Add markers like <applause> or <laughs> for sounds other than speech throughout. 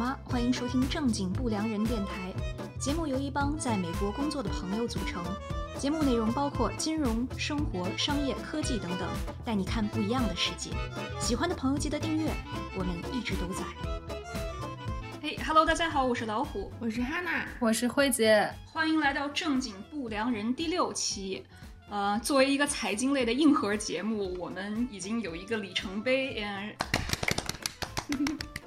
吗？欢迎收听正经不良人电台。节目由一帮在美国工作的朋友组成。节目内容包括金融、生活、商业、科技等等，带你看不一样的世界。喜欢的朋友记得订阅，我们一直都在。嘿，Hello，大家好，我是老虎，我是哈娜，我是慧姐，欢迎来到正经不良人第六期。呃，作为一个财经类的硬核节目，我们已经有一个里程碑。嗯。呃，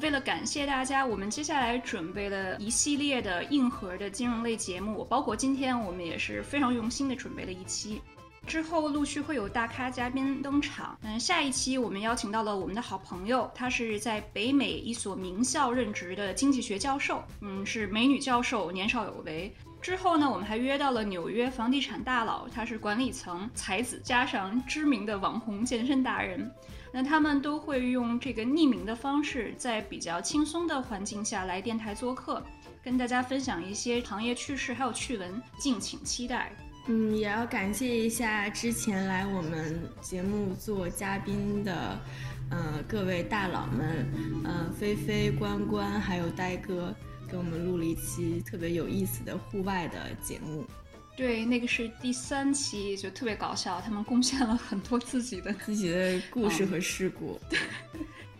为了感谢大家，我们接下来准备了一系列的硬核的金融类节目，包括今天我们也是非常用心的准备了一期。之后陆续会有大咖嘉宾登场。嗯，下一期我们邀请到了我们的好朋友，他是在北美一所名校任职的经济学教授，嗯，是美女教授，年少有为。之后呢，我们还约到了纽约房地产大佬，他是管理层才子，加上知名的网红健身达人。那他们都会用这个匿名的方式，在比较轻松的环境下来电台做客，跟大家分享一些行业趣事还有趣闻，敬请期待。嗯，也要感谢一下之前来我们节目做嘉宾的，呃，各位大佬们，呃，菲菲、关关还有呆哥，给我们录了一期特别有意思的户外的节目。对，那个是第三期，就特别搞笑，他们贡献了很多自己的自己的故事和事故。对，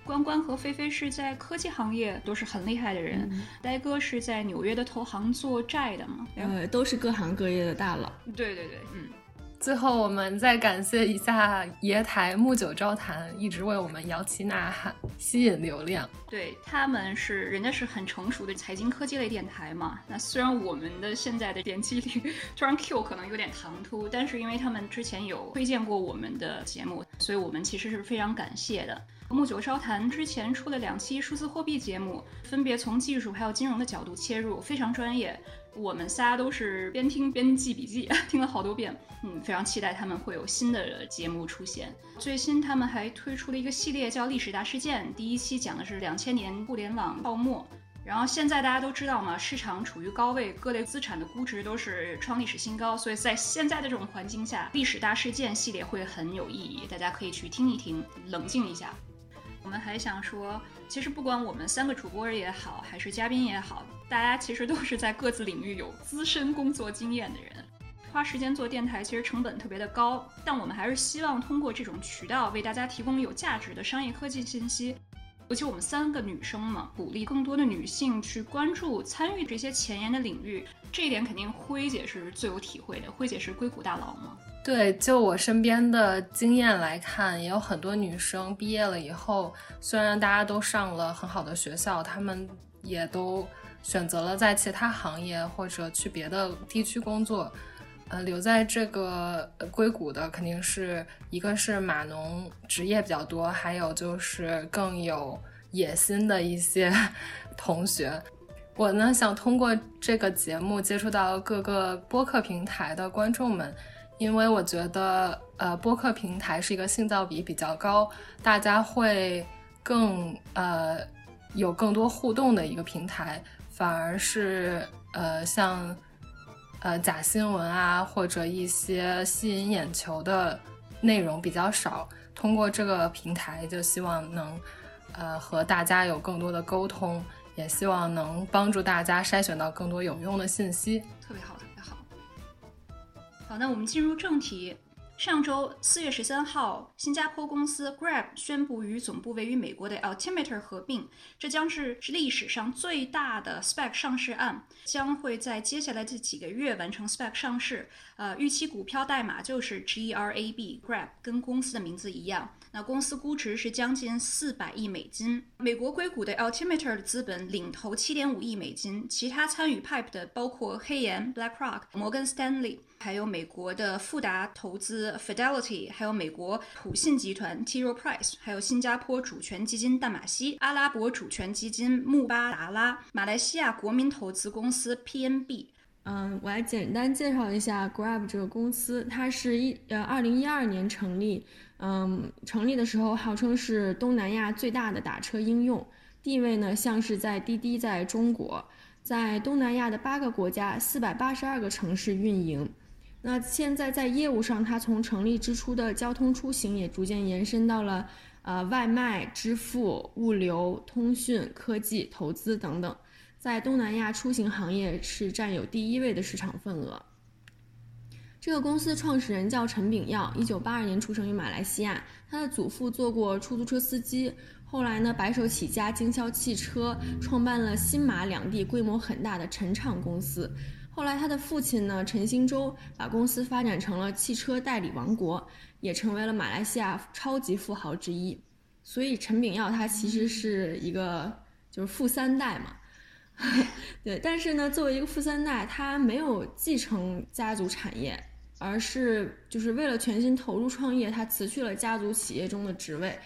关关和菲菲是在科技行业都是很厉害的人，呆哥是在纽约的投行做债的嘛，呃，都是各行各业的大佬。对对对，嗯。最后，我们再感谢一下爷台木九招谈，一直为我们摇旗呐喊，吸引流量。对，他们是人家是很成熟的财经科技类电台嘛。那虽然我们的现在的点击率 <laughs> 突然 Q 可能有点唐突，但是因为他们之前有推荐过我们的节目，所以我们其实是非常感谢的。木九招谈之前出了两期数字货币节目，分别从技术还有金融的角度切入，非常专业。我们仨都是边听边记笔记，<laughs> 听了好多遍。嗯，非常期待他们会有新的节目出现。最新他们还推出了一个系列叫《历史大事件》，第一期讲的是两千年互联网泡沫。然后现在大家都知道嘛，市场处于高位，各类资产的估值都是创历史新高，所以在现在的这种环境下，《历史大事件》系列会很有意义，大家可以去听一听，冷静一下。我们还想说，其实不管我们三个主播也好，还是嘉宾也好，大家其实都是在各自领域有资深工作经验的人，花时间做电台其实成本特别的高，但我们还是希望通过这种渠道为大家提供有价值的商业科技信息。尤其我们三个女生嘛，鼓励更多的女性去关注、参与这些前沿的领域，这一点肯定辉姐是最有体会的。辉姐是硅谷大佬嘛？对，就我身边的经验来看，也有很多女生毕业了以后，虽然大家都上了很好的学校，她们也都选择了在其他行业或者去别的地区工作。呃，留在这个硅谷的肯定是一个是码农职业比较多，还有就是更有野心的一些 <laughs> 同学。我呢，想通过这个节目接触到各个播客平台的观众们。因为我觉得，呃，播客平台是一个性价比比较高，大家会更呃有更多互动的一个平台，反而是呃像呃假新闻啊或者一些吸引眼球的内容比较少。通过这个平台，就希望能呃和大家有更多的沟通，也希望能帮助大家筛选到更多有用的信息。特别好。好，那我们进入正题。上周四月十三号，新加坡公司 Grab 宣布与总部位于美国的 Altimeter 合并，这将是历史上最大的 Spec 上市案，将会在接下来这几个月完成 SPAC 上市。呃，预期股票代码就是 GRAB，Grab 跟公司的名字一样。那公司估值是将近四百亿美金，美国硅谷的 Altimeter 资本领投七点五亿美金，其他参与 Pipe 的包括黑岩、BlackRock、摩根 Stanley，还有美国的富达投资 Fidelity，还有美国普信集团 T. r o Price，还有新加坡主权基金淡马锡、阿拉伯主权基金穆巴达拉、马来西亚国民投资公司 PNB。嗯，我来简单介绍一下 Grab 这个公司，它是一呃二零一二年成立。嗯，成立的时候号称是东南亚最大的打车应用，地位呢像是在滴滴在中国，在东南亚的八个国家、四百八十二个城市运营。那现在在业务上，它从成立之初的交通出行也逐渐延伸到了呃外卖、支付、物流、通讯、科技、投资等等，在东南亚出行行业是占有第一位的市场份额。这个公司创始人叫陈炳耀，一九八二年出生于马来西亚。他的祖父做过出租车司机，后来呢白手起家经销汽车，创办了新马两地规模很大的陈畅公司。后来他的父亲呢陈兴洲把公司发展成了汽车代理王国，也成为了马来西亚超级富豪之一。所以陈炳耀他其实是一个就是富三代嘛。<laughs> 对，但是呢作为一个富三代，他没有继承家族产业。而是就是为了全心投入创业，他辞去了家族企业中的职位，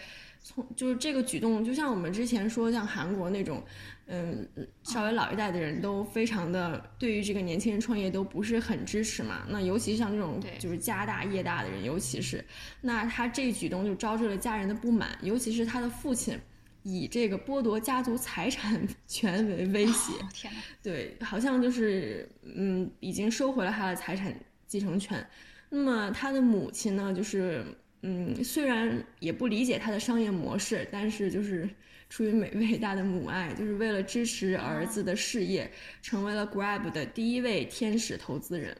从就是这个举动，就像我们之前说，像韩国那种，嗯，稍微老一代的人都非常的对于这个年轻人创业都不是很支持嘛。那尤其像这种就是家大业大的人，尤其是那他这一举动就招致了家人的不满，尤其是他的父亲以这个剥夺家族财产 <laughs> 权为威胁，天对，好像就是嗯，已经收回了他的财产。继承权，那么他的母亲呢？就是，嗯，虽然也不理解他的商业模式，但是就是出于美伟大的母爱，就是为了支持儿子的事业，成为了 Grab 的第一位天使投资人。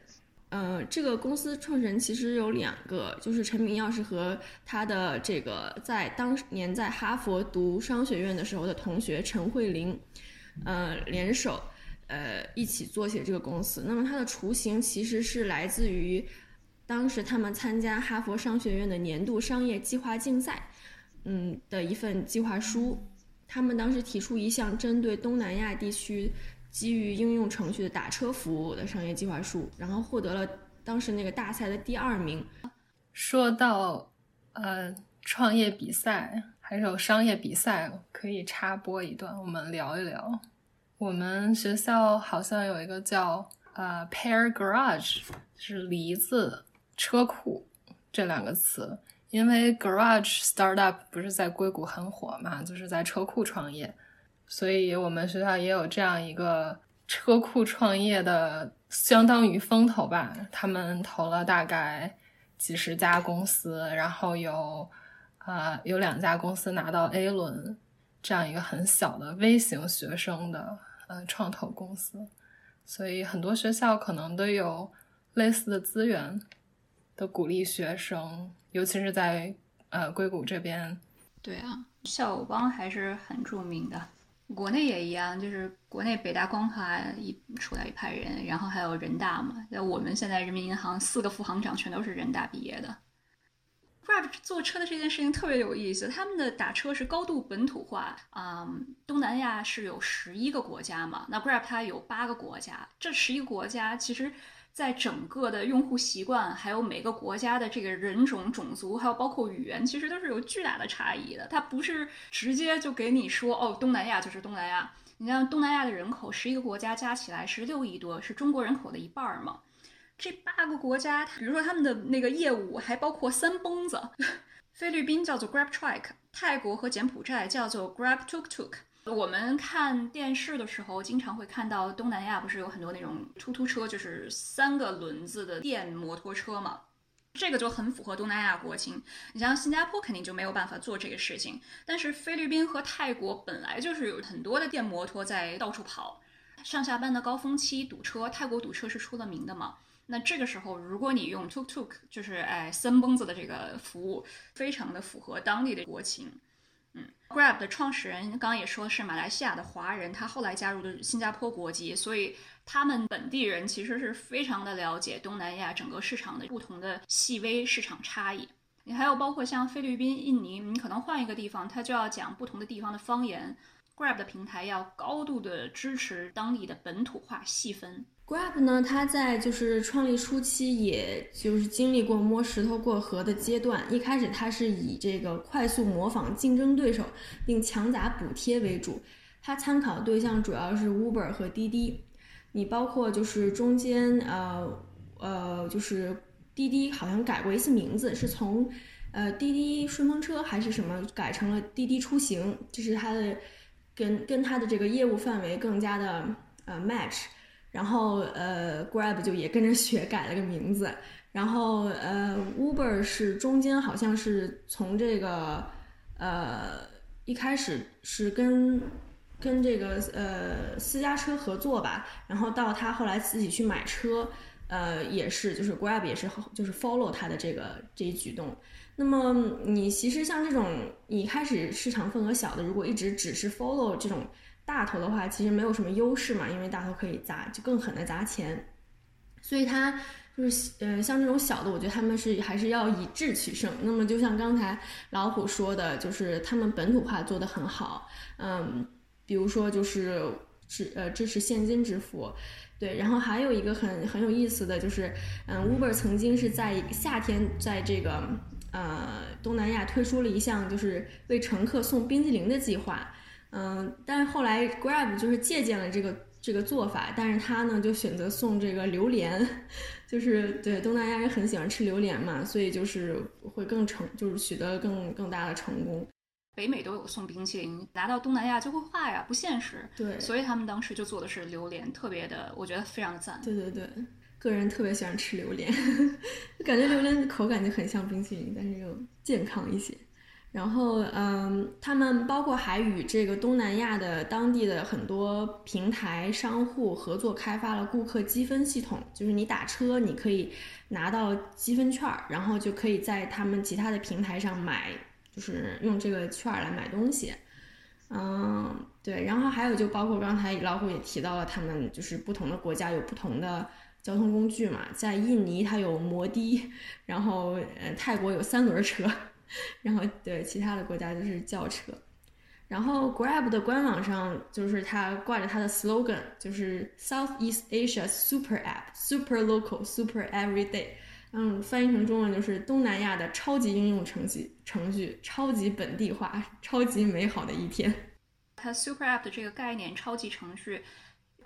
呃，这个公司创始人其实有两个，就是陈明耀是和他的这个在当年在哈佛读商学院的时候的同学陈慧玲，呃，联手。呃，一起做起这个公司。那么它的雏形其实是来自于当时他们参加哈佛商学院的年度商业计划竞赛，嗯的一份计划书。他们当时提出一项针对东南亚地区基于应用程序的打车服务的商业计划书，然后获得了当时那个大赛的第二名。说到呃创业比赛，还有商业比赛，可以插播一段，我们聊一聊。我们学校好像有一个叫呃 Pair Garage，是梨子车库这两个词。因为 Garage Startup 不是在硅谷很火嘛，就是在车库创业，所以我们学校也有这样一个车库创业的相当于风投吧。他们投了大概几十家公司，然后有啊有两家公司拿到 A 轮，这样一个很小的微型学生的。呃，创投公司，所以很多学校可能都有类似的资源的鼓励学生，尤其是在呃硅谷这边。对啊，校友帮还是很著名的，国内也一样，就是国内北大光华一出来一派人，然后还有人大嘛，那我们现在人民银行四个副行长全都是人大毕业的。Grab 坐车的这件事情特别有意思，他们的打车是高度本土化啊。东南亚是有十一个国家嘛，那 Grab 它有八个国家，这十一个国家其实，在整个的用户习惯，还有每个国家的这个人种、种族，还有包括语言，其实都是有巨大的差异的。它不是直接就给你说哦，东南亚就是东南亚。你像东南亚的人口，十一个国家加起来是六亿多，是中国人口的一半嘛。这八个国家，比如说他们的那个业务还包括三蹦子，<laughs> 菲律宾叫做 Grab Trike，泰国和柬埔寨叫做 Grab Tuk Tuk。我们看电视的时候，经常会看到东南亚不是有很多那种突突车，就是三个轮子的电摩托车嘛？这个就很符合东南亚国情。你像新加坡肯定就没有办法做这个事情，但是菲律宾和泰国本来就是有很多的电摩托在到处跑，上下班的高峰期堵车，泰国堵车是出了名的嘛？那这个时候，如果你用 Tuk Tuk，就是哎三蹦子的这个服务，非常的符合当地的国情。，Grab 的创始人刚刚也说是马来西亚的华人，他后来加入的新加坡国籍，所以他们本地人其实是非常的了解东南亚整个市场的不同的细微市场差异。你还有包括像菲律宾、印尼，你可能换一个地方，他就要讲不同的地方的方言。Grab 的平台要高度的支持当地的本土化细分。Grab 呢，它在就是创立初期，也就是经历过摸石头过河的阶段。一开始，它是以这个快速模仿竞争对手并强砸补贴为主。它参考对象主要是 Uber 和滴滴。你包括就是中间呃呃，就是滴滴好像改过一次名字，是从呃滴滴顺风车还是什么改成了滴滴出行，就是它的跟跟它的这个业务范围更加的呃 match。然后呃，Grab 就也跟着学改了个名字。然后呃，Uber 是中间好像是从这个呃一开始是跟跟这个呃私家车合作吧，然后到他后来自己去买车，呃也是就是 Grab 也是就是 follow 他的这个这一举动。那么你其实像这种一开始市场份额小的，如果一直只是 follow 这种大头的话，其实没有什么优势嘛，因为大头可以砸就更狠的砸钱，所以他。就是呃，像这种小的，我觉得他们是还是要以智取胜。那么就像刚才老虎说的，就是他们本土化做得很好，嗯，比如说就是支呃支持现金支付，对。然后还有一个很很有意思的就是，嗯，Uber 曾经是在夏天在这个呃东南亚推出了一项就是为乘客送冰激凌的计划，嗯，但是后来 Grab 就是借鉴了这个。这个做法，但是他呢就选择送这个榴莲，就是对东南亚人很喜欢吃榴莲嘛，所以就是会更成，就是取得更更大的成功。北美都有送冰淇淋，拿到东南亚就会化呀，不现实。对，所以他们当时就做的是榴莲，特别的，我觉得非常的赞。对对对，个人特别喜欢吃榴莲，<laughs> 感觉榴莲口感就很像冰淇淋，但是又健康一些。然后，嗯，他们包括还与这个东南亚的当地的很多平台商户合作，开发了顾客积分系统。就是你打车，你可以拿到积分券，然后就可以在他们其他的平台上买，就是用这个券来买东西。嗯，对。然后还有就包括刚才老虎也提到了，他们就是不同的国家有不同的交通工具嘛。在印尼，它有摩的，然后呃，泰国有三轮车。然后对其他的国家就是轿车，然后 Grab 的官网上就是它挂着它的 slogan，就是 Southeast Asia Super App，Super Local，Super Everyday。嗯，翻译成中文就是东南亚的超级应用程序，程序超级本地化，超级美好的一天。它 Super App 的这个概念，超级程序。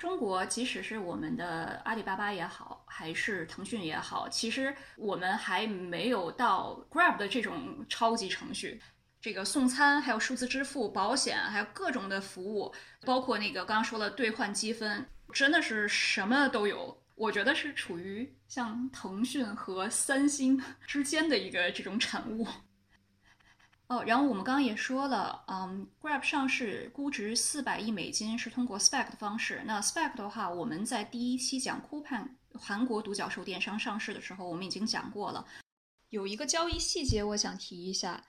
中国即使是我们的阿里巴巴也好，还是腾讯也好，其实我们还没有到 Grab 的这种超级程序。这个送餐，还有数字支付、保险，还有各种的服务，包括那个刚刚说了兑换积分，真的是什么都有。我觉得是处于像腾讯和三星之间的一个这种产物。哦，然后我们刚刚也说了，嗯，Grab 上市估值四百亿美金是通过 SPAC 的方式。那 SPAC 的话，我们在第一期讲 Coupang 韩国独角兽电商上市的时候，我们已经讲过了。有一个交易细节我想提一下，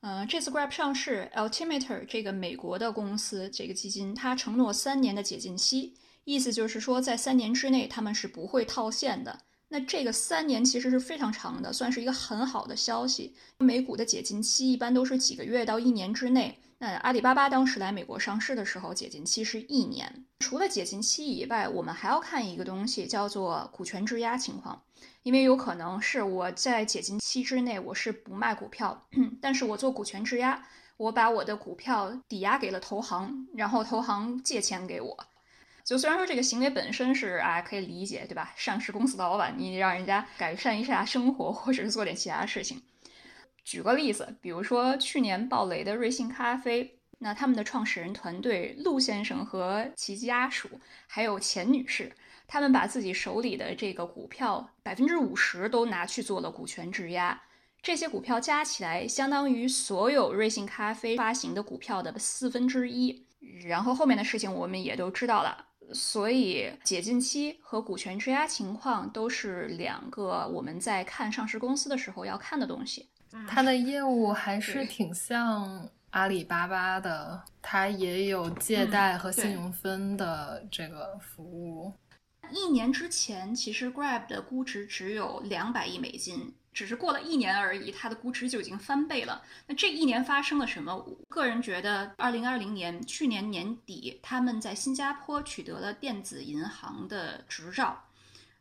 嗯，这次 Grab 上市，Altimeter 这个美国的公司这个基金，它承诺三年的解禁期，意思就是说在三年之内他们是不会套现的。那这个三年其实是非常长的，算是一个很好的消息。美股的解禁期一般都是几个月到一年之内。那阿里巴巴当时来美国上市的时候，解禁期是一年。除了解禁期以外，我们还要看一个东西，叫做股权质押情况。因为有可能是我在解禁期之内我是不卖股票，<clears throat> 但是我做股权质押，我把我的股票抵押给了投行，然后投行借钱给我。就虽然说这个行为本身是啊可以理解，对吧？上市公司的老板，你让人家改善一下生活，或者是做点其他事情。举个例子，比如说去年暴雷的瑞幸咖啡，那他们的创始人团队陆先生和其家属，还有钱女士，他们把自己手里的这个股票百分之五十都拿去做了股权质押，这些股票加起来相当于所有瑞幸咖啡发行的股票的四分之一。然后后面的事情我们也都知道了。所以解禁期和股权质押情况都是两个我们在看上市公司的时候要看的东西。它的业务还是挺像阿里巴巴的，它也有借贷和信用分的这个服务。一年之前，其实 Grab 的估值只有两百亿美金。只是过了一年而已，它的估值就已经翻倍了。那这一年发生了什么？我个人觉得，二零二零年去年年底，他们在新加坡取得了电子银行的执照。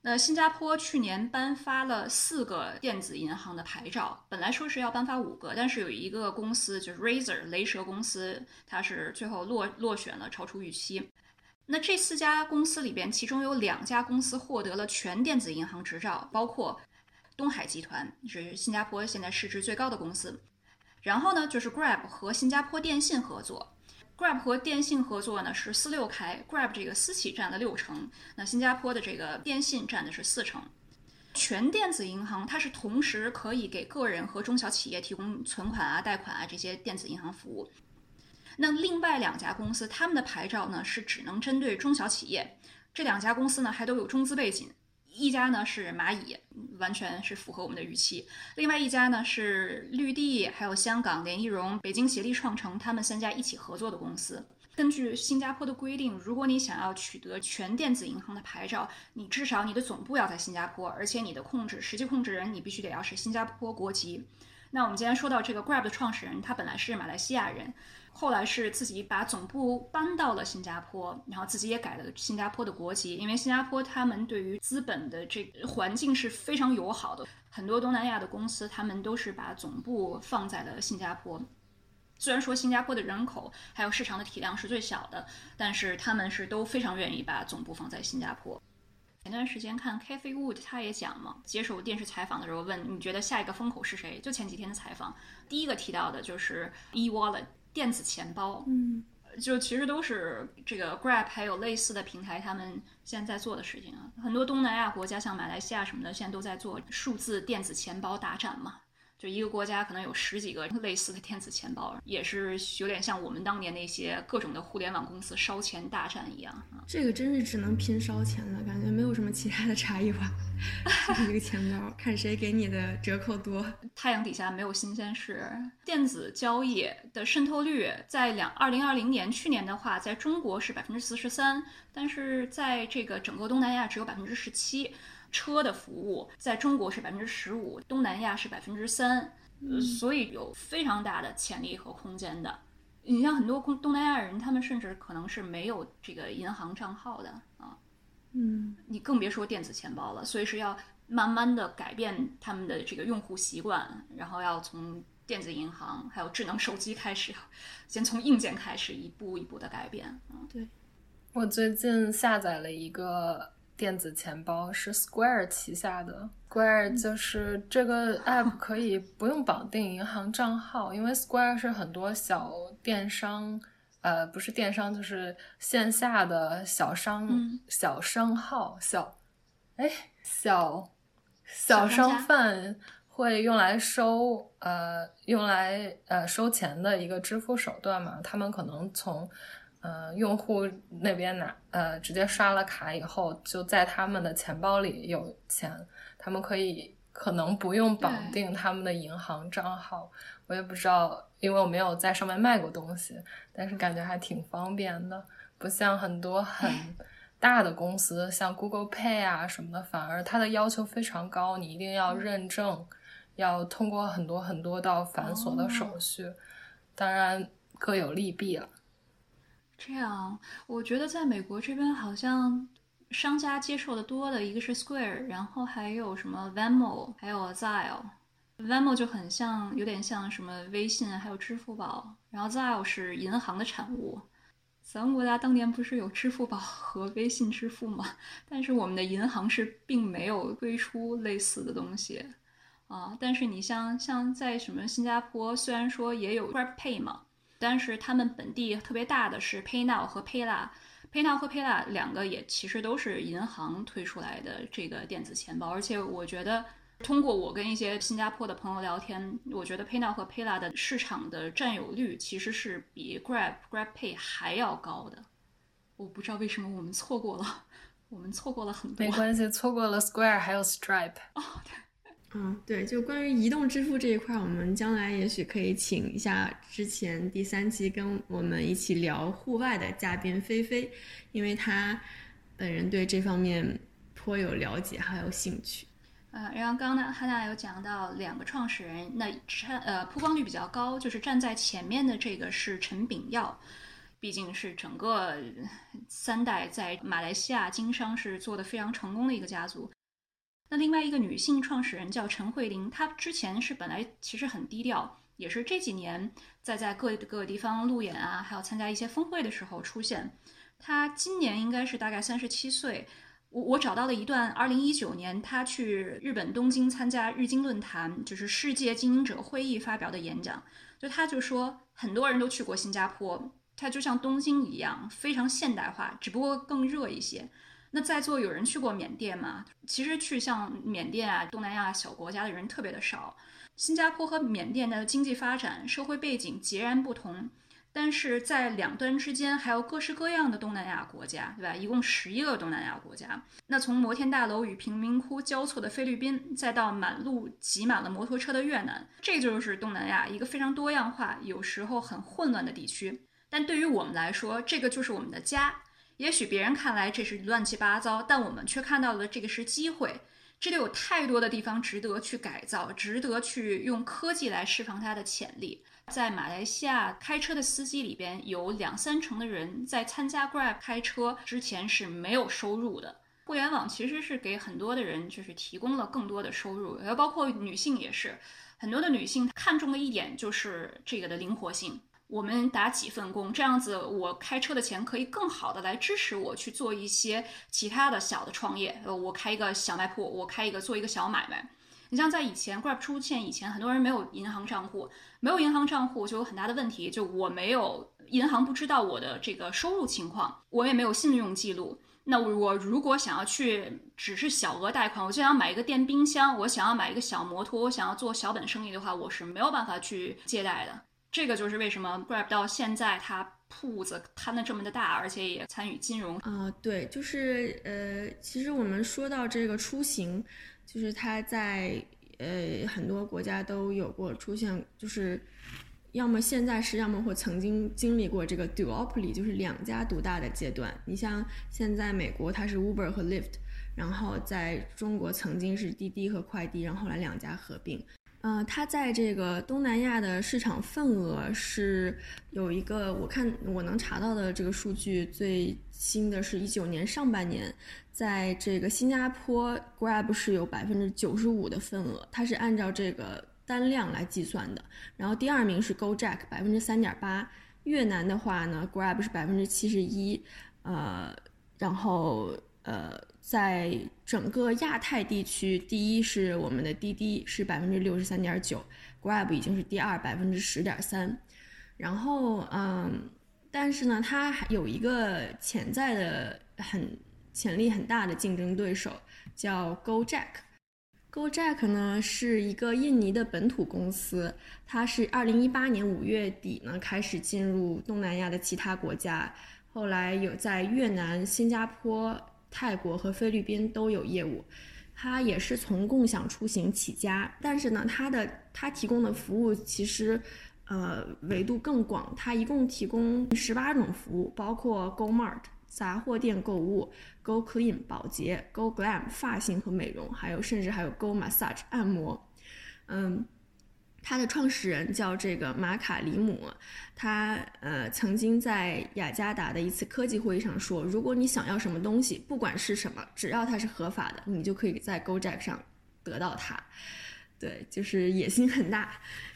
那新加坡去年颁发了四个电子银行的牌照，本来说是要颁发五个，但是有一个公司就是 Razer 雷蛇公司，它是最后落落选了，超出预期。那这四家公司里边，其中有两家公司获得了全电子银行执照，包括。东海集团是新加坡现在市值最高的公司，然后呢，就是 Grab 和新加坡电信合作，Grab 和电信合作呢是四六开，Grab 这个私企占了六成，那新加坡的这个电信占的是四成。全电子银行它是同时可以给个人和中小企业提供存款啊、贷款啊这些电子银行服务。那另外两家公司，他们的牌照呢是只能针对中小企业。这两家公司呢还都有中资背景，一家呢是蚂蚁，完全是符合我们的预期；另外一家呢是绿地，还有香港联谊融、北京协力创城，他们三家一起合作的公司。根据新加坡的规定，如果你想要取得全电子银行的牌照，你至少你的总部要在新加坡，而且你的控制实际控制人你必须得要是新加坡国籍。那我们今天说到这个 Grab 的创始人，他本来是马来西亚人，后来是自己把总部搬到了新加坡，然后自己也改了新加坡的国籍，因为新加坡他们对于资本的这个环境是非常友好的，很多东南亚的公司他们都是把总部放在了新加坡。虽然说新加坡的人口还有市场的体量是最小的，但是他们是都非常愿意把总部放在新加坡。前段时间看 Kathy Wood，他也讲嘛，接受电视采访的时候问你觉得下一个风口是谁？就前几天的采访，第一个提到的就是 e-wallet 电子钱包。嗯，就其实都是这个 Grab 还有类似的平台，他们现在在做的事情啊。很多东南亚国家像马来西亚什么的，现在都在做数字电子钱包大战嘛。就一个国家可能有十几个类似的电子钱包，也是有点像我们当年那些各种的互联网公司烧钱大战一样啊。这个真是只能拼烧钱了，感觉没有什么其他的差异化，就是一个钱包，看谁给你的折扣多。太阳底下没有新鲜事。电子交易的渗透率在两二零二零年去年的话，在中国是百分之四十三，但是在这个整个东南亚只有百分之十七。车的服务在中国是百分之十五，东南亚是百分之三，所以有非常大的潜力和空间的。你像很多东南亚人，他们甚至可能是没有这个银行账号的啊，嗯，你更别说电子钱包了。所以是要慢慢的改变他们的这个用户习惯，然后要从电子银行还有智能手机开始，先从硬件开始，一步一步的改变。嗯，对，我最近下载了一个。电子钱包是 Square 旗下的，Square 就是这个 app 可以不用绑定银行账号，因为 Square 是很多小电商，呃，不是电商就是线下的小商小商号小，哎小小商贩会用来收呃用来呃收钱的一个支付手段嘛，他们可能从。嗯，用户那边拿呃，直接刷了卡以后，就在他们的钱包里有钱，他们可以可能不用绑定他们的银行账号。我也不知道，因为我没有在上面卖过东西，但是感觉还挺方便的，不像很多很 <laughs> 大的公司，像 Google Pay 啊什么的，反而它的要求非常高，你一定要认证，要通过很多很多道繁琐的手续，当然各有利弊了。这样，我觉得在美国这边好像商家接受的多的一个是 Square，然后还有什么 Venmo，还有 Zelle。Venmo 就很像，有点像什么微信，还有支付宝。然后 Zelle 是银行的产物。咱们国家当年不是有支付宝和微信支付吗？但是我们的银行是并没有推出类似的东西啊。但是你像像在什么新加坡，虽然说也有 Grab Pay 嘛。但是他们本地特别大的是 PayNow 和 Payla，PayNow 和 Payla 两个也其实都是银行推出来的这个电子钱包，而且我觉得通过我跟一些新加坡的朋友聊天，我觉得 PayNow 和 Payla 的市场的占有率其实是比 Grab Grab Pay 还要高的。我不知道为什么我们错过了，我们错过了很多。没关系，错过了 Square 还有 Stripe。哦，对。嗯，对，就关于移动支付这一块，我们将来也许可以请一下之前第三期跟我们一起聊户外的嘉宾菲菲，因为她本人对这方面颇有了解，还有兴趣。呃，然后刚刚呢，汉娜有讲到两个创始人，那站呃曝光率比较高，就是站在前面的这个是陈炳耀，毕竟是整个三代在马来西亚经商是做的非常成功的一个家族。那另外一个女性创始人叫陈慧琳，她之前是本来其实很低调，也是这几年在在各各个地方路演啊，还有参加一些峰会的时候出现。她今年应该是大概三十七岁。我我找到了一段二零一九年她去日本东京参加日经论坛，就是世界经营者会议发表的演讲。就她就说，很多人都去过新加坡，它就像东京一样，非常现代化，只不过更热一些。那在座有人去过缅甸吗？其实去像缅甸啊、东南亚小国家的人特别的少。新加坡和缅甸的经济发展、社会背景截然不同。但是在两端之间还有各式各样的东南亚国家，对吧？一共十一个东南亚国家。那从摩天大楼与贫民窟交错的菲律宾，再到满路挤满了摩托车的越南，这就是东南亚一个非常多样化、有时候很混乱的地区。但对于我们来说，这个就是我们的家。也许别人看来这是乱七八糟，但我们却看到了这个是机会。这里有太多的地方值得去改造，值得去用科技来释放它的潜力。在马来西亚开车的司机里边，有两三成的人在参加 Grab 开车之前是没有收入的。互联网其实是给很多的人就是提供了更多的收入，也包括女性也是。很多的女性看中的一点就是这个的灵活性。我们打几份工，这样子我开车的钱可以更好的来支持我去做一些其他的小的创业。呃，我开一个小卖铺，我开一个做一个小买卖。你像在以前 Grab 出现以前，很多人没有银行账户，没有银行账户就有很大的问题，就我没有银行不知道我的这个收入情况，我也没有信用记录。那我如果想要去只是小额贷款，我就想买一个电冰箱，我想要买一个小摩托，我想要做小本生意的话，我是没有办法去借贷的。这个就是为什么 Grab 到现在它铺子摊的这么的大，而且也参与金融啊。对，就是呃，其实我们说到这个出行。就是它在呃很多国家都有过出现，就是要么现在是，要么或曾经经历过这个 duopoly，就是两家独大的阶段。你像现在美国它是 Uber 和 Lyft，然后在中国曾经是滴滴和快滴，然后后来两家合并。嗯，它在这个东南亚的市场份额是有一个，我看我能查到的这个数据，最新的是一九年上半年，在这个新加坡，Grab 是有百分之九十五的份额，它是按照这个单量来计算的。然后第二名是 GoJack，百分之三点八。越南的话呢，Grab 是百分之七十一，呃，然后。呃，在整个亚太地区，第一是我们的滴滴，是百分之六十三点九，Grab 已经是第二，百分之十点三。然后，嗯，但是呢，它还有一个潜在的很潜力很大的竞争对手，叫 GoJack。GoJack 呢是一个印尼的本土公司，它是二零一八年五月底呢开始进入东南亚的其他国家，后来有在越南、新加坡。泰国和菲律宾都有业务，它也是从共享出行起家，但是呢，它的它提供的服务其实，呃，维度更广，它一共提供十八种服务，包括 Go Mart 杂货店购物，Go Clean 保洁，Go Glam 发型和美容，还有甚至还有 Go Massage 按摩，嗯。他的创始人叫这个马卡里姆，他呃曾经在雅加达的一次科技会议上说，如果你想要什么东西，不管是什么，只要它是合法的，你就可以在 GoJack 上得到它。对，就是野心很大。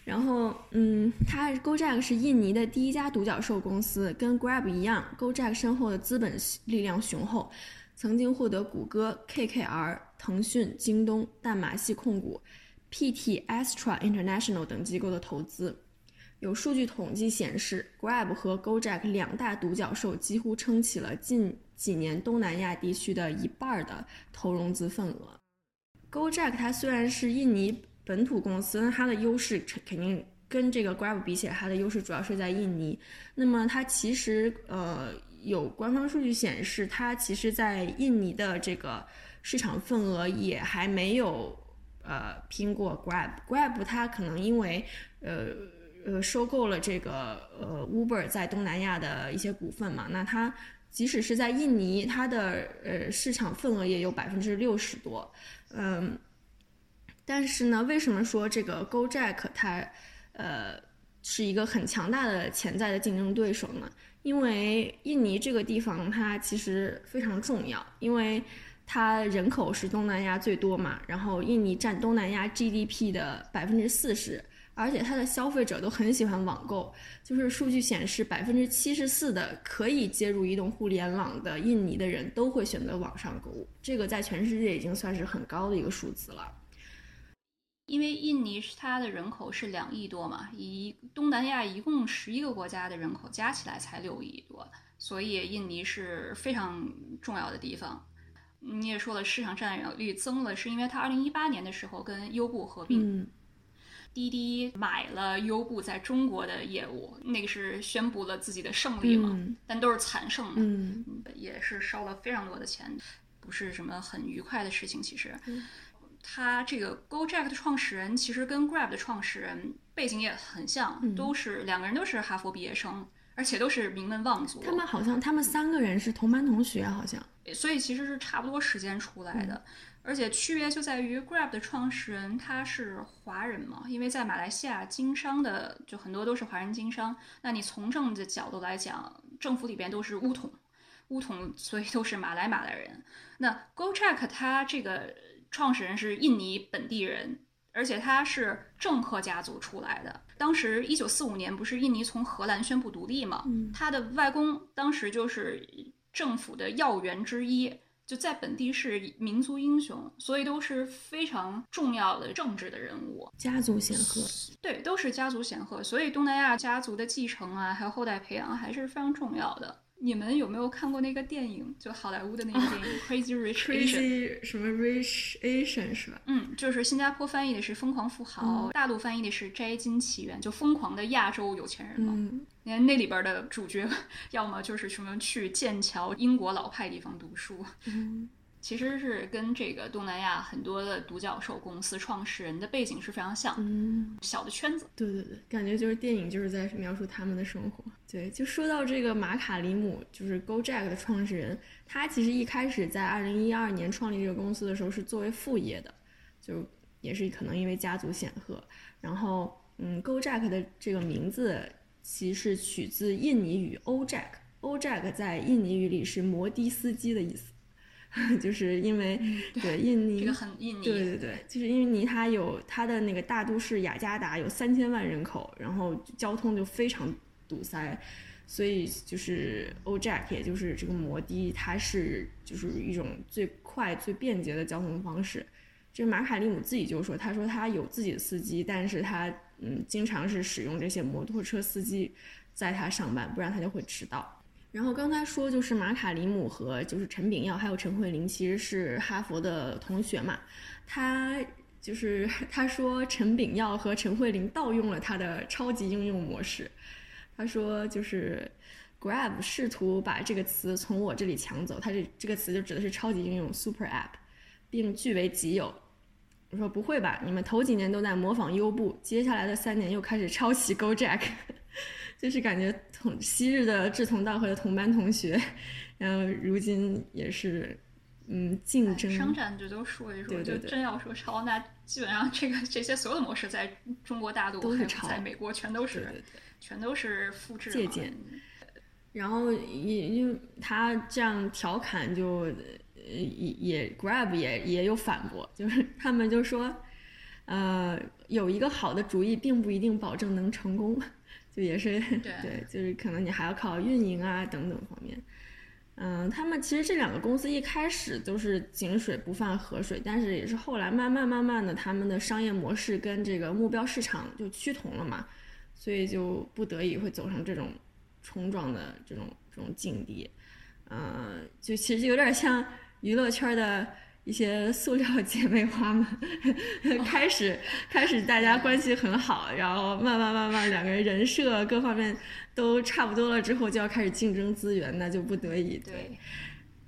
然后，嗯，他 GoJack 是印尼的第一家独角兽公司，跟 Grab 一样，GoJack 身后的资本力量雄厚，曾经获得谷歌、KKR、腾讯、京东、淡马锡控股。PT Astra International 等机构的投资，有数据统计显示，Grab 和 GoJack 两大独角兽几乎撑起了近几年东南亚地区的一半的投融资份额。GoJack 它虽然是印尼本土公司，它的优势肯定跟这个 Grab 比起来，它的优势主要是在印尼。那么它其实呃有官方数据显示，它其实在印尼的这个市场份额也还没有。呃，拼过 Grab，Grab 它可能因为呃呃收购了这个呃 Uber 在东南亚的一些股份嘛，那它即使是在印尼，它的呃市场份额也有百分之六十多，嗯，但是呢，为什么说这个 GoJack 它呃是一个很强大的潜在的竞争对手呢？因为印尼这个地方它其实非常重要，因为。它人口是东南亚最多嘛，然后印尼占东南亚 GDP 的百分之四十，而且它的消费者都很喜欢网购，就是数据显示，百分之七十四的可以接入移动互联网的印尼的人都会选择网上购物，这个在全世界已经算是很高的一个数字了。因为印尼它的人口是两亿多嘛，以东南亚一共十一个国家的人口加起来才六亿多，所以印尼是非常重要的地方。你也说了，市场占有率增了，是因为它二零一八年的时候跟优步合并，嗯滴滴买了优步在中国的业务，那个是宣布了自己的胜利嘛，嗯但都是惨胜嘛，嗯也是烧了非常多的钱，不是什么很愉快的事情。其实，嗯他这个 GoJack 的创始人其实跟 Grab 的创始人背景也很像，嗯都是两个人都是哈佛毕业生，而且都是名门望族。他们好像他们三个人是同班同学，好像。所以其实是差不多时间出来的，而且区别就在于 Grab 的创始人他是华人嘛，因为在马来西亚经商的就很多都是华人经商，那你从政的角度来讲，政府里边都是巫统，巫统所以都是马来马来人。那 GoJack 他这个创始人是印尼本地人。而且他是政客家族出来的。当时一九四五年不是印尼从荷兰宣布独立嘛？他的外公当时就是政府的要员之一，就在本地是民族英雄，所以都是非常重要的政治的人物。家族显赫，对，都是家族显赫，所以东南亚家族的继承啊，还有后代培养还是非常重要的。你们有没有看过那个电影？就好莱坞的那个电影《Crazy Rich Asian》？Crazy 什么 Rich Asian 是吧？嗯，就是新加坡翻译的是《疯狂富豪》，大陆翻译的是《摘金奇缘》，就疯狂的亚洲有钱人嘛。嗯你看那里边的主角，要么就是什么去剑桥英国老派地方读书，嗯其实是跟这个东南亚很多的独角兽公司创始人的背景是非常像，嗯，小的圈子。对对对，感觉就是电影就是在描述他们的生活。对，就说到这个马卡里姆，就是 GoJack 的创始人，他其实一开始在二零一二年创立这个公司的时候是作为副业的，就也是可能因为家族显赫。然后，嗯，GoJack 的这个名字其是取自印尼语 Ojak，Ojak 在印尼语里是摩的司机的意思，<laughs> 就是因为对印尼这个很印尼，对对对，就是印尼它有它的那个大都市雅加达有三千万人口，然后交通就非常堵塞，所以就是 Ojak 也就是这个摩的，它是就是一种最快最便捷的交通方式。这个马卡利姆自己就说，他说他有自己的司机，但是他嗯经常是使用这些摩托车司机载他上班，不然他就会迟到。然后刚才说就是马卡里姆和就是陈炳耀还有陈慧琳其实是哈佛的同学嘛，他就是他说陈炳耀和陈慧琳盗用了他的超级应用模式，他说就是 Grab 试图把这个词从我这里抢走，他这这个词就指的是超级应用 Super App，并据为己有。我说不会吧？你们头几年都在模仿优步，接下来的三年又开始抄袭 GoJack，<laughs> 就是感觉同昔日的志同道合的同班同学，然后如今也是嗯竞争。商战就都说一说，对对对就真要说抄，那基本上这个这些所有的模式在中国大陆都是抄在美国全都是。全都是复制借鉴然后也因为他这样调侃就，呃也也 Grab 也也有反驳，就是他们就说，呃，有一个好的主意并不一定保证能成功，就也是对就是可能你还要靠运营啊等等方面。嗯，他们其实这两个公司一开始都是井水不犯河水，但是也是后来慢慢慢慢的，他们的商业模式跟这个目标市场就趋同了嘛，所以就不得已会走上这种冲撞的这种这种境地，嗯，就其实有点像娱乐圈的一些塑料姐妹花们，<laughs> 开始开始大家关系很好，然后慢慢慢慢两个人人设各方面都差不多了之后，就要开始竞争资源，那就不得已对，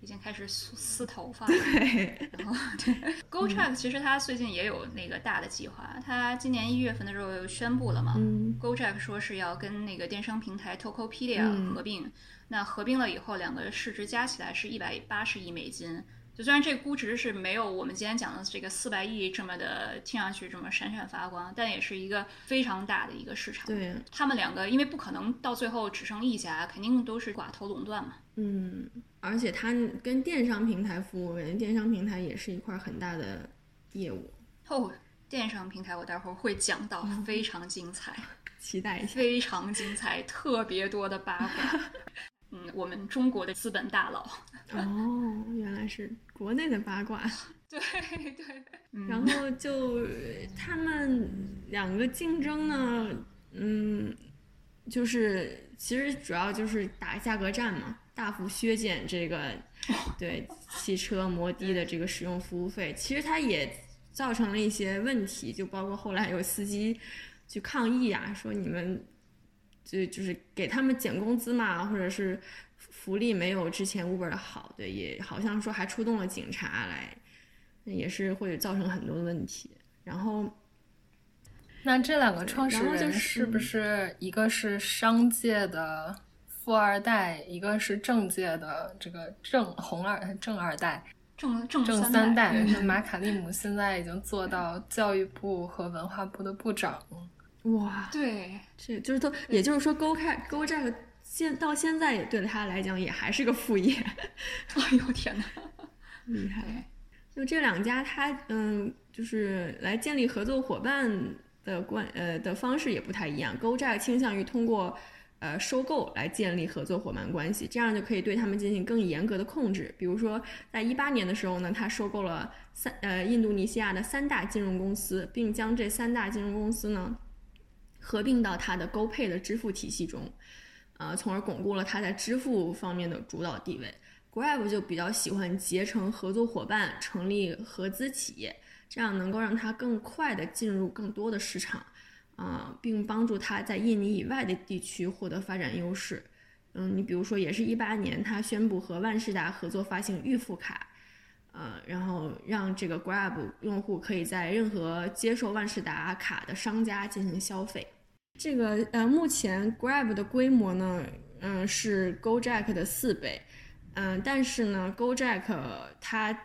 已经开始撕撕头发了。对然后对，<laughs> GoTrack 其实他最近也有那个大的计划，他今年一月份的时候又宣布了嘛。嗯 GoTrack 说是要跟那个电商平台 Tokopedia 嗯合并，那合并了以后，两个市值加起来是一百八十亿美金。就虽然这估值是没有我们今天讲的这个四百亿这么的听上去这么闪闪发光，但也是一个非常大的一个市场。对，他们两个因为不可能到最后只剩一家，肯定都是寡头垄断嘛。嗯，而且它跟电商平台服务，感觉电商平台也是一块很大的业务，哦，电商平台我待会儿会讲到，<laughs> 嗯非常精彩。期待一下。非常精彩，特别多的八卦。<laughs> 嗯，我们中国的资本大佬，哦，原来是国内的八卦。<laughs> 对对，然后就他们两个竞争呢，嗯，就是其实主要就是打价格战嘛，大幅削减这个 <laughs> 对汽车摩的的这个使用服务费，其实它也造成了一些问题，就包括后来有司机去抗议啊，说你们就就是给他们减工资嘛，或者是福利没有之前 Uber 的好，对，也好像说还出动了警察来。也是会造成很多的问题，然后，那这两个创始人是不是一个是商界的富二代，一个是政界的这个正红二正二代，正正正三代？马卡利姆现在已经做到教育部和文化部的部长，哇，对，这就是都，也就是说，Go 开 Go 这个现到现在也对他来讲也还是个副业，<laughs> 哎呦天哪，<laughs> 厉害。就这两家，他嗯，就是来建立合作伙伴的关呃的方式也不太一样。GoJack 倾向于通过呃收购来建立合作伙伴关系，这样就可以对他们进行更严格的控制。比如说，在一八年的时候呢，他收购了三呃印度尼西亚的三大金融公司，并将这三大金融公司呢合并到他的高配的支付体系中，呃，从而巩固了他在支付方面的主导地位。Grab 就比较喜欢结成合作伙伴，成立合资企业，这样能够让它更快的进入更多的市场，啊，并帮助它在印尼以外的地区获得发展优势。嗯，你比如说，也是一八年，他宣布和万事达合作发行预付卡，呃，然后让这个 Grab 用户可以在任何接受万事达卡的商家进行消费。这个呃，目前 Grab 的规模呢，嗯，是 GoJack 的四倍。嗯，但是呢，GoJack 它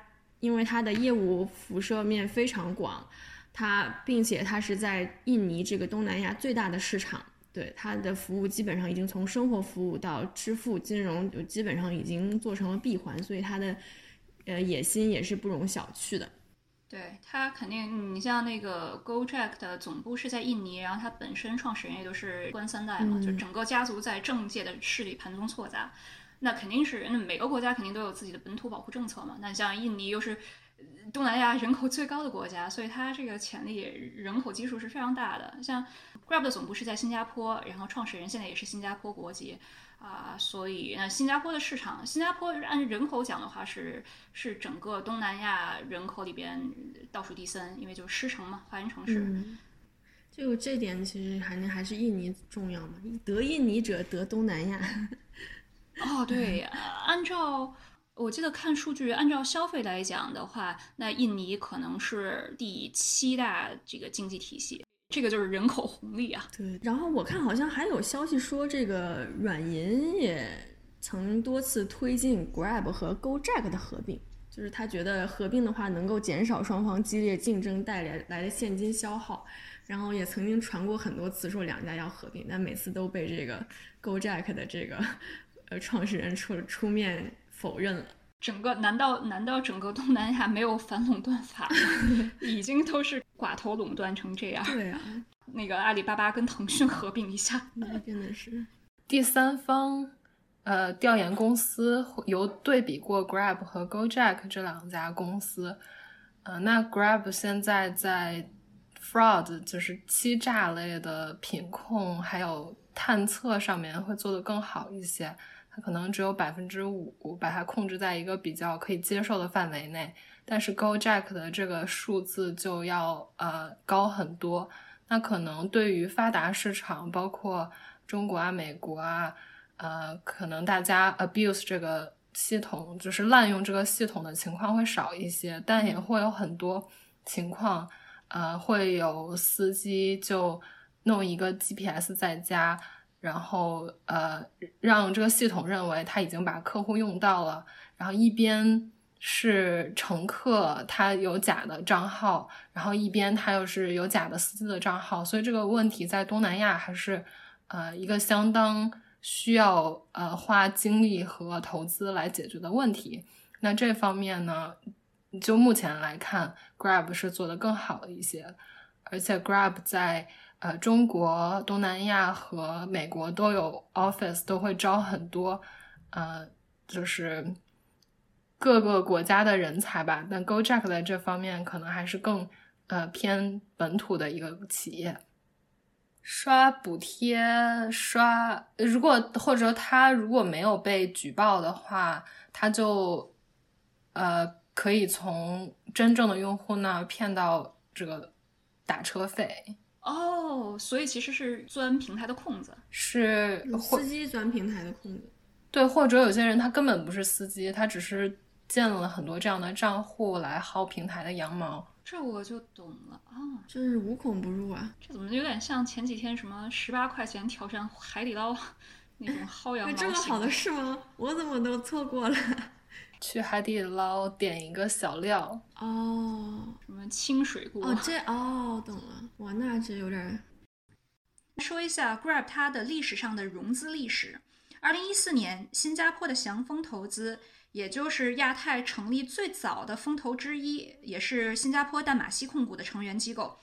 因为它的业务辐射面非常广，它并且它是在印尼这个东南亚最大的市场，对它的服务基本上已经从生活服务到支付金融就基本上已经做成了闭环，所以它的呃野心也是不容小觑的。对它肯定，你像那个 GoJack 的总部是在印尼，然后它本身创始人也都是官三代嘛，就整个家族在政界的势力盘中错杂。那肯定是，那每个国家肯定都有自己的本土保护政策嘛。那像印尼又是东南亚人口最高的国家，所以它这个潜力人口基数是非常大的。像 Grab 的总部是在新加坡，然后创始人现在也是新加坡国籍啊，所以那新加坡的市场，新加坡按人口讲的话是是整个东南亚人口里边倒数第三，因为就是狮城嘛，华人城市。就这点其实还还是印尼重要嘛，得印尼者得东南亚。哦，对，<laughs> 按照我记得看数据，按照消费来讲的话，那印尼可能是第七大这个经济体系，这个就是人口红利啊。对，然后我看好像还有消息说，这个软银也曾多次推进 Grab 和 GoJack 的合并，就是他觉得合并的话能够减少双方激烈竞争带来来的现金消耗，然后也曾经传过很多次说两家要合并，但每次都被这个 GoJack 的这个。呃，创始人出出面否认了。整个难道难道整个东南亚没有反垄断法吗？<laughs> 已经都是寡头垄断成这样。对啊，<laughs> 那个阿里巴巴跟腾讯合并一下，那真的是第三方呃调研公司有对比过 Grab 和 GoJack 这两家公司。呃，那 Grab 现在在 fraud 就是欺诈类的品控还有探测上面会做得更好一些。可能只有百分之五，把它控制在一个比较可以接受的范围内，但是 GoJack 的这个数字就要呃高很多。那可能对于发达市场，包括中国啊、美国啊，呃，可能大家 abuse 这个系统，就是滥用这个系统的情况会少一些，但也会有很多情况，呃，会有司机就弄一个 GPS 在家。然后，呃，让这个系统认为他已经把客户用到了。然后一边是乘客他有假的账号，然后一边他又是有假的司机的账号。所以这个问题在东南亚还是呃一个相当需要呃花精力和投资来解决的问题。那这方面呢，就目前来看，Grab 是做的更好一些，而且 Grab 在。呃，中国、东南亚和美国都有 office，都会招很多，呃，就是各个国家的人才吧。但 GoJack 在这方面可能还是更呃偏本土的一个企业。刷补贴，刷如果或者他如果没有被举报的话，他就呃可以从真正的用户那骗到这个打车费。哦，所以其实是钻平台的空子，是司机钻平台的空子。对，或者有些人他根本不是司机，他只是建了很多这样的账户来薅平台的羊毛。这我就懂了啊，真是无孔不入啊！这怎么有点像前几天什么十八块钱挑战海底捞 <laughs> 那种薅羊毛？这么好的事吗？我怎么都错过了？去海底捞点一个小料哦，什么清水锅？哦，这哦，懂了。哇，那这有点。<laughs> 说一下 Grab 它的历史上的融资历史。二零一四年，新加坡的祥丰投资。也就是亚太成立最早的风投之一，也是新加坡淡马锡控股的成员机构。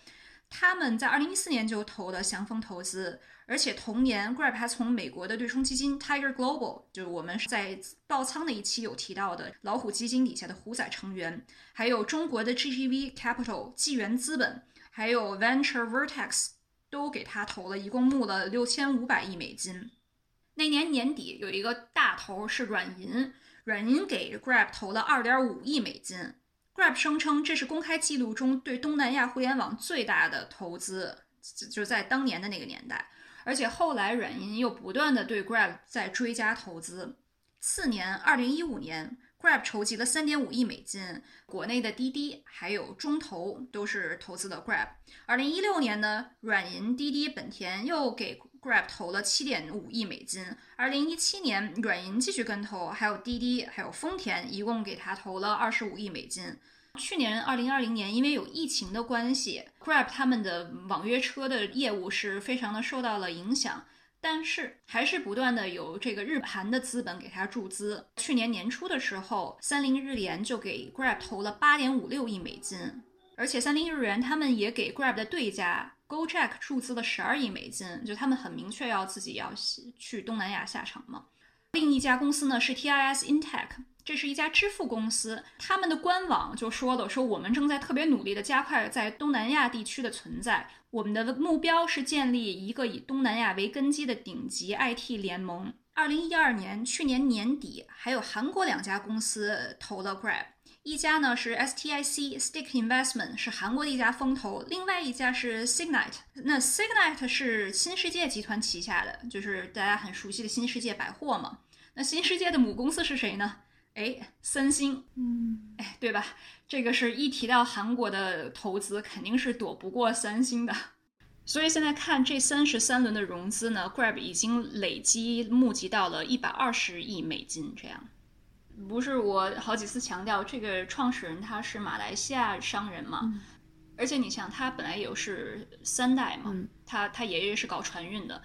他们在二零一四年就投了祥丰投资，而且同年，Grab 还从美国的对冲基金 Tiger Global，就是我们在爆仓的一期有提到的老虎基金底下的虎仔成员，还有中国的 GGV Capital 纪元资本，还有 Venture Vertex 都给他投了，一共募了六千五百亿美金。那年年底有一个大头是软银。软银给 Grab 投了二点五亿美金，Grab 声称这是公开记录中对东南亚互联网最大的投资，就在当年的那个年代。而且后来软银又不断的对 Grab 在追加投资。次年，二零一五年，Grab 筹集了三点五亿美金，国内的滴滴还有中投都是投资的 Grab。二零一六年呢，软银、滴滴、本田又给。Grab 投了七点五亿美金，二零一七年软银继续跟投，还有滴滴，还有丰田，一共给他投了二十五亿美金。去年二零二零年，因为有疫情的关系，Grab 他们的网约车的业务是非常的受到了影响，但是还是不断的有这个日韩的资本给他注资。去年年初的时候，三菱日联就给 Grab 投了八点五六亿美金，而且三菱日联他们也给 Grab 的对家。Gojek 注资了十二亿美金，就他们很明确要自己要去东南亚下场嘛。另一家公司呢是 TIS Intech，这是一家支付公司，他们的官网就说了，说我们正在特别努力的加快在东南亚地区的存在，我们的目标是建立一个以东南亚为根基的顶级 IT 联盟。二零一二年，去年年底，还有韩国两家公司投了 Grab。一家呢是 STIC Stick Investment，是韩国的一家风投；另外一家是 Signite。那 Signite 是新世界集团旗下的，就是大家很熟悉的新世界百货嘛。那新世界的母公司是谁呢？哎，三星。嗯，哎，对吧？这个是一提到韩国的投资，肯定是躲不过三星的。所以现在看这三十三轮的融资呢，Grab 已经累积募集到了一百二十亿美金，这样。不是我好几次强调，这个创始人他是马来西亚商人嘛，而且你想，他本来也是三代嘛，他他爷爷是搞船运的，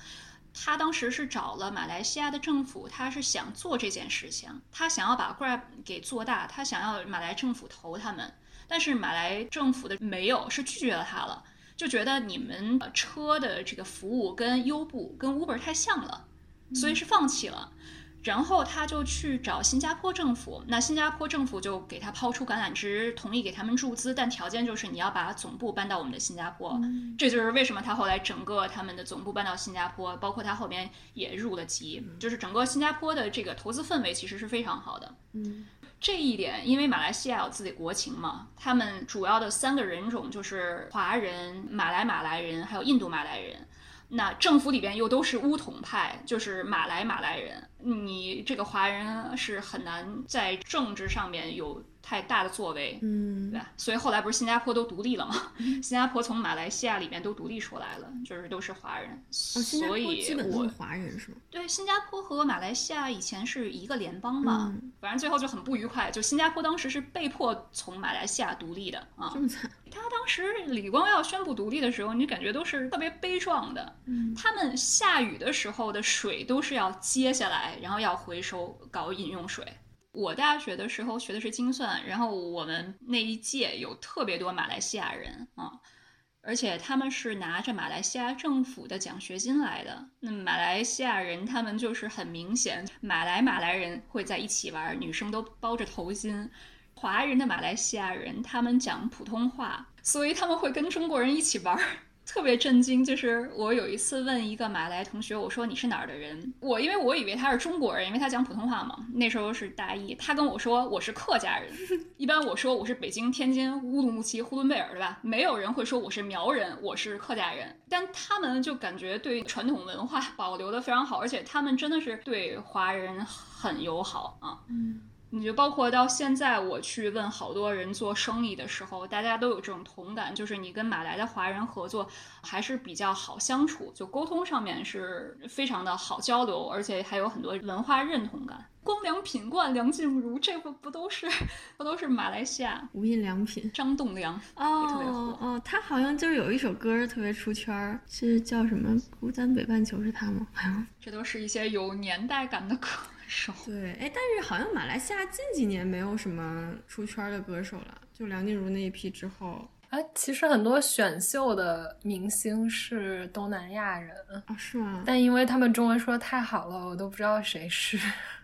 他当时是找了马来西亚的政府，他是想做这件事情，他想要把 Grab 给做大，他想要马来政府投他们，但是马来政府的没有，是拒绝了他了，就觉得你们车的这个服务跟优步跟 Uber 太像了，所以是放弃了。然后他就去找新加坡政府，那新加坡政府就给他抛出橄榄枝，同意给他们注资，但条件就是你要把总部搬到我们的新加坡。这就是为什么他后来整个他们的总部搬到新加坡，包括他后边也入了籍，就是整个新加坡的这个投资氛围其实是非常好的。嗯，这一点因为马来西亚有自己国情嘛，他们主要的三个人种就是华人、马来马来人还有印度马来人。那政府里边又都是乌统派，就是马来马来人，你这个华人是很难在政治上面有。太大的作为，嗯，对吧？所以后来不是新加坡都独立了吗？<laughs> 新加坡从马来西亚里面都独立出来了，就是都是华人。所以基本都是华人是吗？对，新加坡和马来西亚以前是一个联邦嘛，反正最后就很不愉快。就新加坡当时是被迫从马来西亚独立的啊，这么惨。他当时李光耀宣布独立的时候，你感觉都是特别悲壮的。嗯，他们下雨的时候的水都是要接下来，然后要回收搞饮用水。我大学的时候学的是精算，然后我们那一届有特别多马来西亚人啊，而且他们是拿着马来西亚政府的奖学金来的。那马来西亚人他们就是很明显，马来马来人会在一起玩，女生都包着头巾。华人的马来西亚人他们讲普通话，所以他们会跟中国人一起玩。特别震惊，就是我有一次问一个马来同学，我说你是哪儿的人？我因为我以为他是中国人，因为他讲普通话嘛。那时候是大一，他跟我说我是客家人。<laughs> 一般我说我是北京、天津、乌鲁木齐、呼伦贝尔，对吧？没有人会说我是苗人，我是客家人。但他们就感觉对传统文化保留的非常好，而且他们真的是对华人很友好啊。嗯。你就包括到现在，我去问好多人做生意的时候，大家都有这种同感，就是你跟马来的华人合作还是比较好相处，就沟通上面是非常的好交流，而且还有很多文化认同感。光良品冠、梁静茹，这不不都是不都是马来西亚无印良品？张栋梁哦哦，他好像就是有一首歌特别出圈，是叫什么《孤单北半球》是他吗？好像这都是一些有年代感的歌。对，哎，但是好像马来西亚近几年没有什么出圈的歌手了，就梁静茹那一批之后，哎，其实很多选秀的明星是东南亚人啊，是吗？但因为他们中文说的太好了，我都不知道谁是。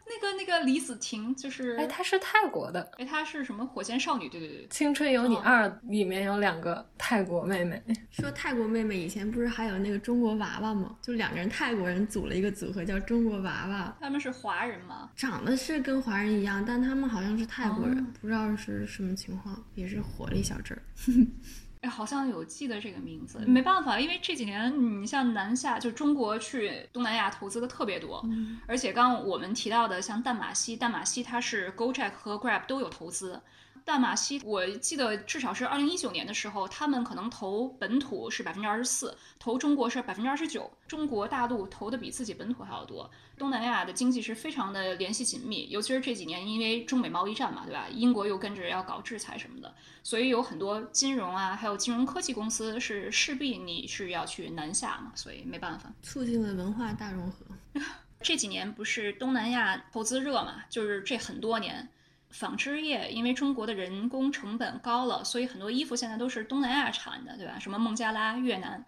那个那个李子婷就是，哎，她是泰国的，哎，她是什么火箭少女？对对对，青春有你二里面有两个泰国妹妹。说泰国妹妹以前不是还有那个中国娃娃吗？就两个人泰国人组了一个组合叫中国娃娃。他们是华人吗？长得是跟华人一样，但他们好像是泰国人，不知道是什么情况，也是火了一小阵儿。<laughs> 哎，好像有记得这个名字，没办法，因为这几年你像南下，就中国去东南亚投资的特别多，而且刚刚我们提到的像淡马锡，淡马锡它是 Gojek 和 Grab 都有投资。淡马锡，我记得至少是二零一九年的时候，他们可能投本土是百分之二十四，投中国是百分之二十九，中国大陆投的比自己本土还要多。东南亚的经济是非常的联系紧密，尤其是这几年因为中美贸易战嘛，对吧？英国又跟着要搞制裁什么的，所以有很多金融啊，还有金融科技公司是势必你是要去南下嘛，所以没办法，促进了文化大融合。<laughs> 这几年不是东南亚投资热嘛，就是这很多年。纺织业，因为中国的人工成本高了，所以很多衣服现在都是东南亚产的，对吧？什么孟加拉、越南。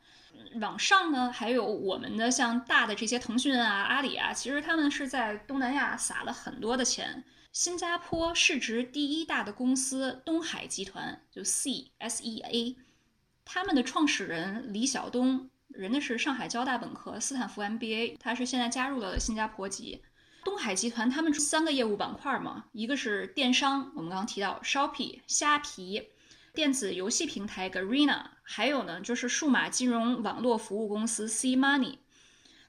往上呢，还有我们的像大的这些腾讯啊、阿里啊，其实他们是在东南亚撒了很多的钱。新加坡市值第一大的公司东海集团，就 C S E A，他们的创始人李晓东，人家是上海交大本科、斯坦福 MBA，他是现在加入了新加坡籍。东海集团他们三个业务板块嘛，一个是电商，我们刚刚提到 Shopee 虾皮，电子游戏平台 Garena，还有呢就是数码金融网络服务公司 C Money。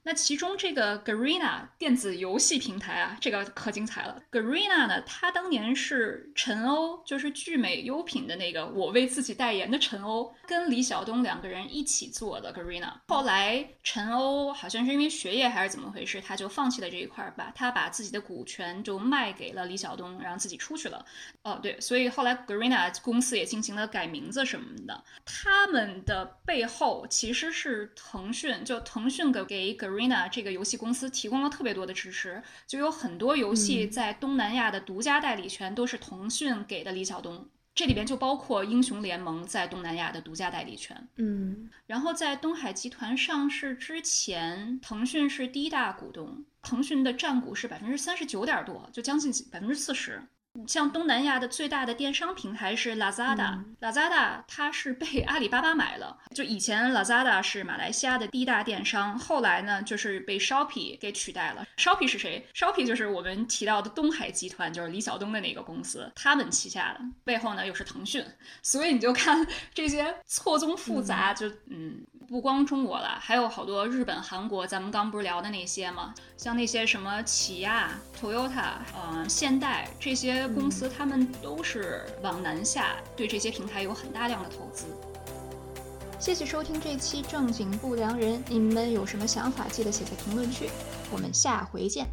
那其中这个 Garena 电子游戏平台啊，这个可精彩了。Garena 呢，它当年是陈欧，就是聚美优品的那个我为自己代言的陈欧，跟李晓东两个人一起做的 Garena。后来陈欧好像是因为学业还是怎么回事，他就放弃了这一块儿把，他把自己的股权就卖给了李晓东，然后自己出去了。哦，对，所以后来 Garena 公司也进行了改名字什么的。他们的背后其实是腾讯，就腾讯给给 Garena。Arena 这个游戏公司提供了特别多的支持，就有很多游戏在东南亚的独家代理权都是腾讯给的李晓东，这里边就包括英雄联盟在东南亚的独家代理权。嗯，然后在东海集团上市之前，腾讯是第一大股东，腾讯的占股是百分之三十九点多，就将近百分之四十。像东南亚的最大的电商平台是 Lazada，Lazada 它是被阿里巴巴买了。就以前 Lazada 是马来西亚的第一大电商，后来呢就是被 Shopee 给取代了。Shopee 是谁？Shopee 就是我们提到的东海集团，就是李晓东的那个公司，他们旗下的，背后呢又是腾讯。所以你就看这些错综复杂，就嗯。不光中国了，还有好多日本、韩国，咱们刚不是聊的那些吗？像那些什么起亚、Toyota、呃现代这些公司，他们都是往南下，对这些平台有很大量的投资。谢谢收听这期正经不良人，你们有什么想法，记得写在评论区，我们下回见。